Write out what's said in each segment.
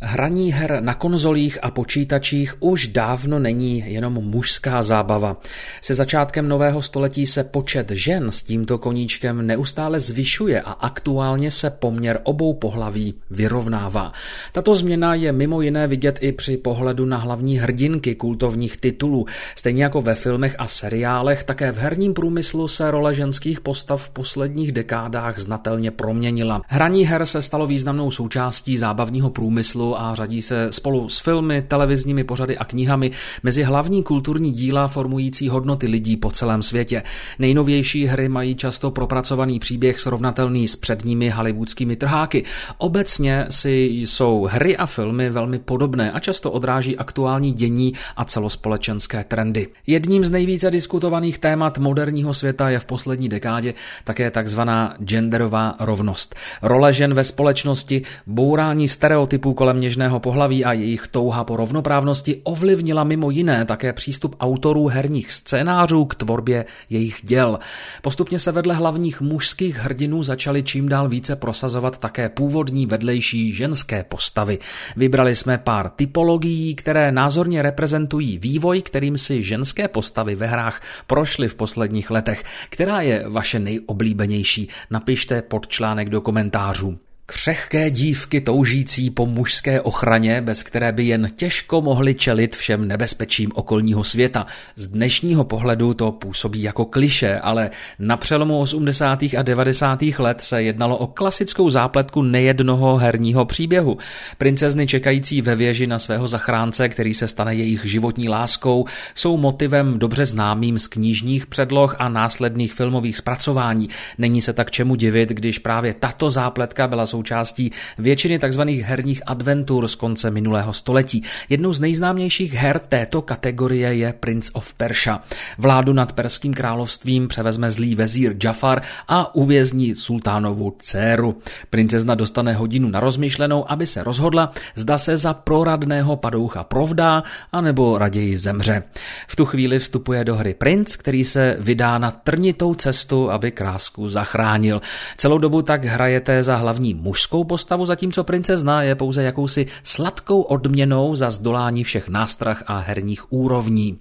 Hraní her na konzolích a počítačích už dávno není jenom mužská zábava. Se začátkem nového století se počet žen s tímto koníčkem neustále zvyšuje a aktuálně se poměr obou pohlaví vyrovnává. Tato změna je mimo jiné vidět i při pohledu na hlavní hrdinky kultovních titulů. Stejně jako ve filmech a seriálech, také v herním průmyslu se role ženských postav v posledních dekádách znatelně proměnila. Hraní her se stalo významnou součástí zábavního průmyslu a řadí se spolu s filmy, televizními pořady a knihami mezi hlavní kulturní díla formující hodnoty lidí po celém světě. Nejnovější hry mají často propracovaný příběh srovnatelný s předními hollywoodskými trháky. Obecně si jsou hry a filmy velmi podobné a často odráží aktuální dění a celospolečenské trendy. Jedním z nejvíce diskutovaných témat moderního světa je v poslední dekádě také takzvaná genderová rovnost. Role žen ve společnosti, bourání stereotypů kolem něžného pohlaví a jejich touha po rovnoprávnosti ovlivnila mimo jiné také přístup autorů herních scénářů k tvorbě jejich děl. Postupně se vedle hlavních mužských hrdinů začaly čím dál více prosazovat také původní vedlejší ženské postavy. Vybrali jsme pár typologií, které názorně reprezentují vývoj, kterým si ženské postavy ve hrách prošly v posledních letech. Která je vaše nejoblíbenější? Napište pod článek do komentářů. Křehké dívky toužící po mužské ochraně, bez které by jen těžko mohly čelit všem nebezpečím okolního světa. Z dnešního pohledu to působí jako kliše, ale na přelomu 80. a 90. let se jednalo o klasickou zápletku nejednoho herního příběhu. Princezny čekající ve věži na svého zachránce, který se stane jejich životní láskou, jsou motivem dobře známým z knižních předloh a následných filmových zpracování. Není se tak čemu divit, když právě tato zápletka byla součástí většiny tzv. herních adventur z konce minulého století. Jednou z nejznámějších her této kategorie je Prince of Persia. Vládu nad perským královstvím převezme zlý vezír Jafar a uvězní sultánovu dceru. Princezna dostane hodinu na rozmyšlenou, aby se rozhodla, zda se za proradného padoucha provdá, anebo raději zemře. V tu chvíli vstupuje do hry princ, který se vydá na trnitou cestu, aby krásku zachránil. Celou dobu tak hrajete za hlavní mužskou postavu, zatímco princezna je pouze jakousi sladkou odměnou za zdolání všech nástrah a herních úrovní.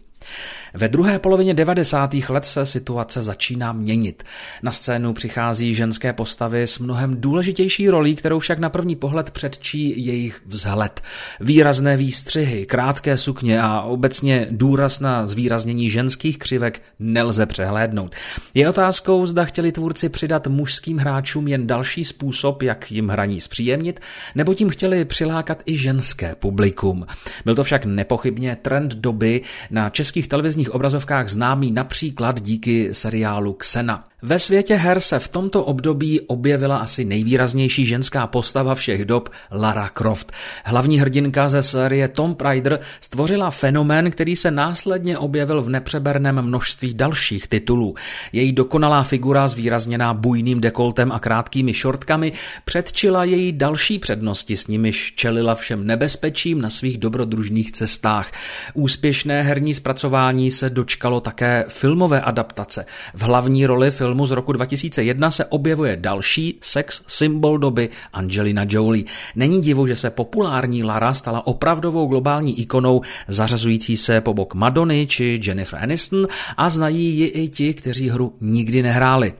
Ve druhé polovině 90. let se situace začíná měnit. Na scénu přichází ženské postavy s mnohem důležitější rolí, kterou však na první pohled předčí jejich vzhled. Výrazné výstřihy, krátké sukně a obecně důraz na zvýraznění ženských křivek nelze přehlédnout. Je otázkou, zda chtěli tvůrci přidat mužským hráčům jen další způsob, jak jim hraní zpříjemnit, nebo tím chtěli přilákat i ženské publikum. Byl to však nepochybně trend doby na českých televizních televizních obrazovkách známý například díky seriálu Xena. Ve světě her se v tomto období objevila asi nejvýraznější ženská postava všech dob Lara Croft. Hlavní hrdinka ze série Tomb Raider stvořila fenomén, který se následně objevil v nepřeberném množství dalších titulů. Její dokonalá figura zvýrazněná bujným dekoltem a krátkými šortkami předčila její další přednosti, s nimiž čelila všem nebezpečím na svých dobrodružných cestách. Úspěšné herní zpracování se dočkalo také filmové adaptace. V hlavní roli filmu filmu z roku 2001 se objevuje další sex symbol doby Angelina Jolie. Není divu, že se populární Lara stala opravdovou globální ikonou zařazující se po bok Madony či Jennifer Aniston a znají ji i ti, kteří hru nikdy nehráli.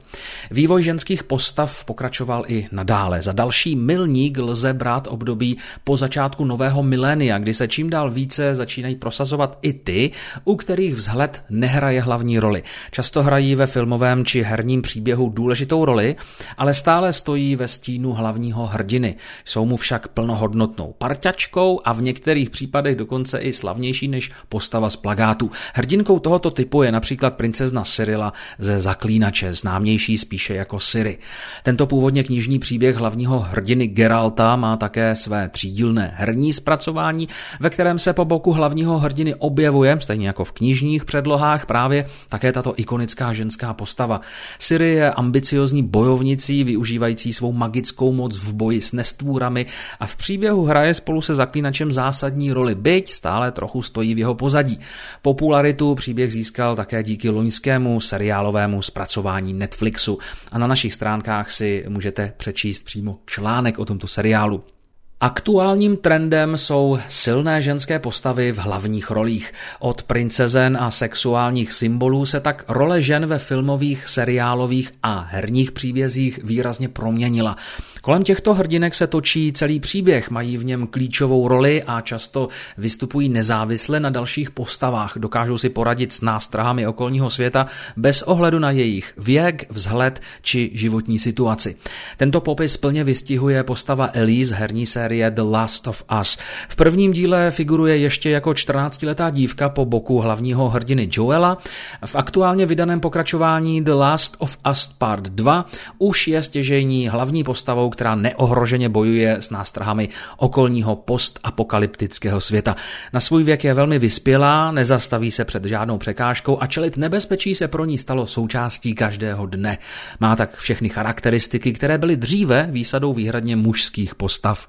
Vývoj ženských postav pokračoval i nadále. Za další milník lze brát období po začátku nového milénia, kdy se čím dál více začínají prosazovat i ty, u kterých vzhled nehraje hlavní roli. Často hrají ve filmovém či her herním příběhu důležitou roli, ale stále stojí ve stínu hlavního hrdiny. Jsou mu však plnohodnotnou parťačkou a v některých případech dokonce i slavnější než postava z plagátu. Hrdinkou tohoto typu je například princezna Cyrila ze Zaklínače, známější spíše jako Siri. Tento původně knižní příběh hlavního hrdiny Geralta má také své třídílné herní zpracování, ve kterém se po boku hlavního hrdiny objevuje, stejně jako v knižních předlohách, právě také tato ikonická ženská postava. Siri je ambiciozní bojovnicí, využívající svou magickou moc v boji s nestvůrami a v příběhu hraje spolu se zaklínačem zásadní roli, byť stále trochu stojí v jeho pozadí. Popularitu příběh získal také díky loňskému seriálovému zpracování Netflixu a na našich stránkách si můžete přečíst přímo článek o tomto seriálu. Aktuálním trendem jsou silné ženské postavy v hlavních rolích. Od princezen a sexuálních symbolů se tak role žen ve filmových, seriálových a herních příbězích výrazně proměnila. Kolem těchto hrdinek se točí celý příběh, mají v něm klíčovou roli a často vystupují nezávisle na dalších postavách. Dokážou si poradit s nástrahami okolního světa bez ohledu na jejich věk, vzhled či životní situaci. Tento popis plně vystihuje postava Elise herní série The Last of Us. V prvním díle figuruje ještě jako 14-letá dívka po boku hlavního hrdiny Joela. V aktuálně vydaném pokračování The Last of Us Part 2 už je stěžejní hlavní postavou, která neohroženě bojuje s nástrahami okolního postapokalyptického světa. Na svůj věk je velmi vyspělá, nezastaví se před žádnou překážkou a čelit nebezpečí se pro ní stalo součástí každého dne. Má tak všechny charakteristiky, které byly dříve výsadou výhradně mužských postav.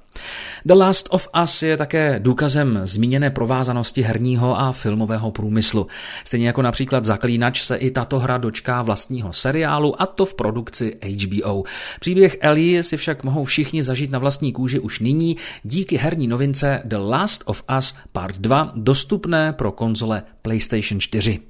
The Last of Us je také důkazem zmíněné provázanosti herního a filmového průmyslu. Stejně jako například Zaklínač se i tato hra dočká vlastního seriálu a to v produkci HBO. Příběh Ellie si však mohou všichni zažít na vlastní kůži už nyní díky herní novince The Last of Us Part 2 dostupné pro konzole PlayStation 4.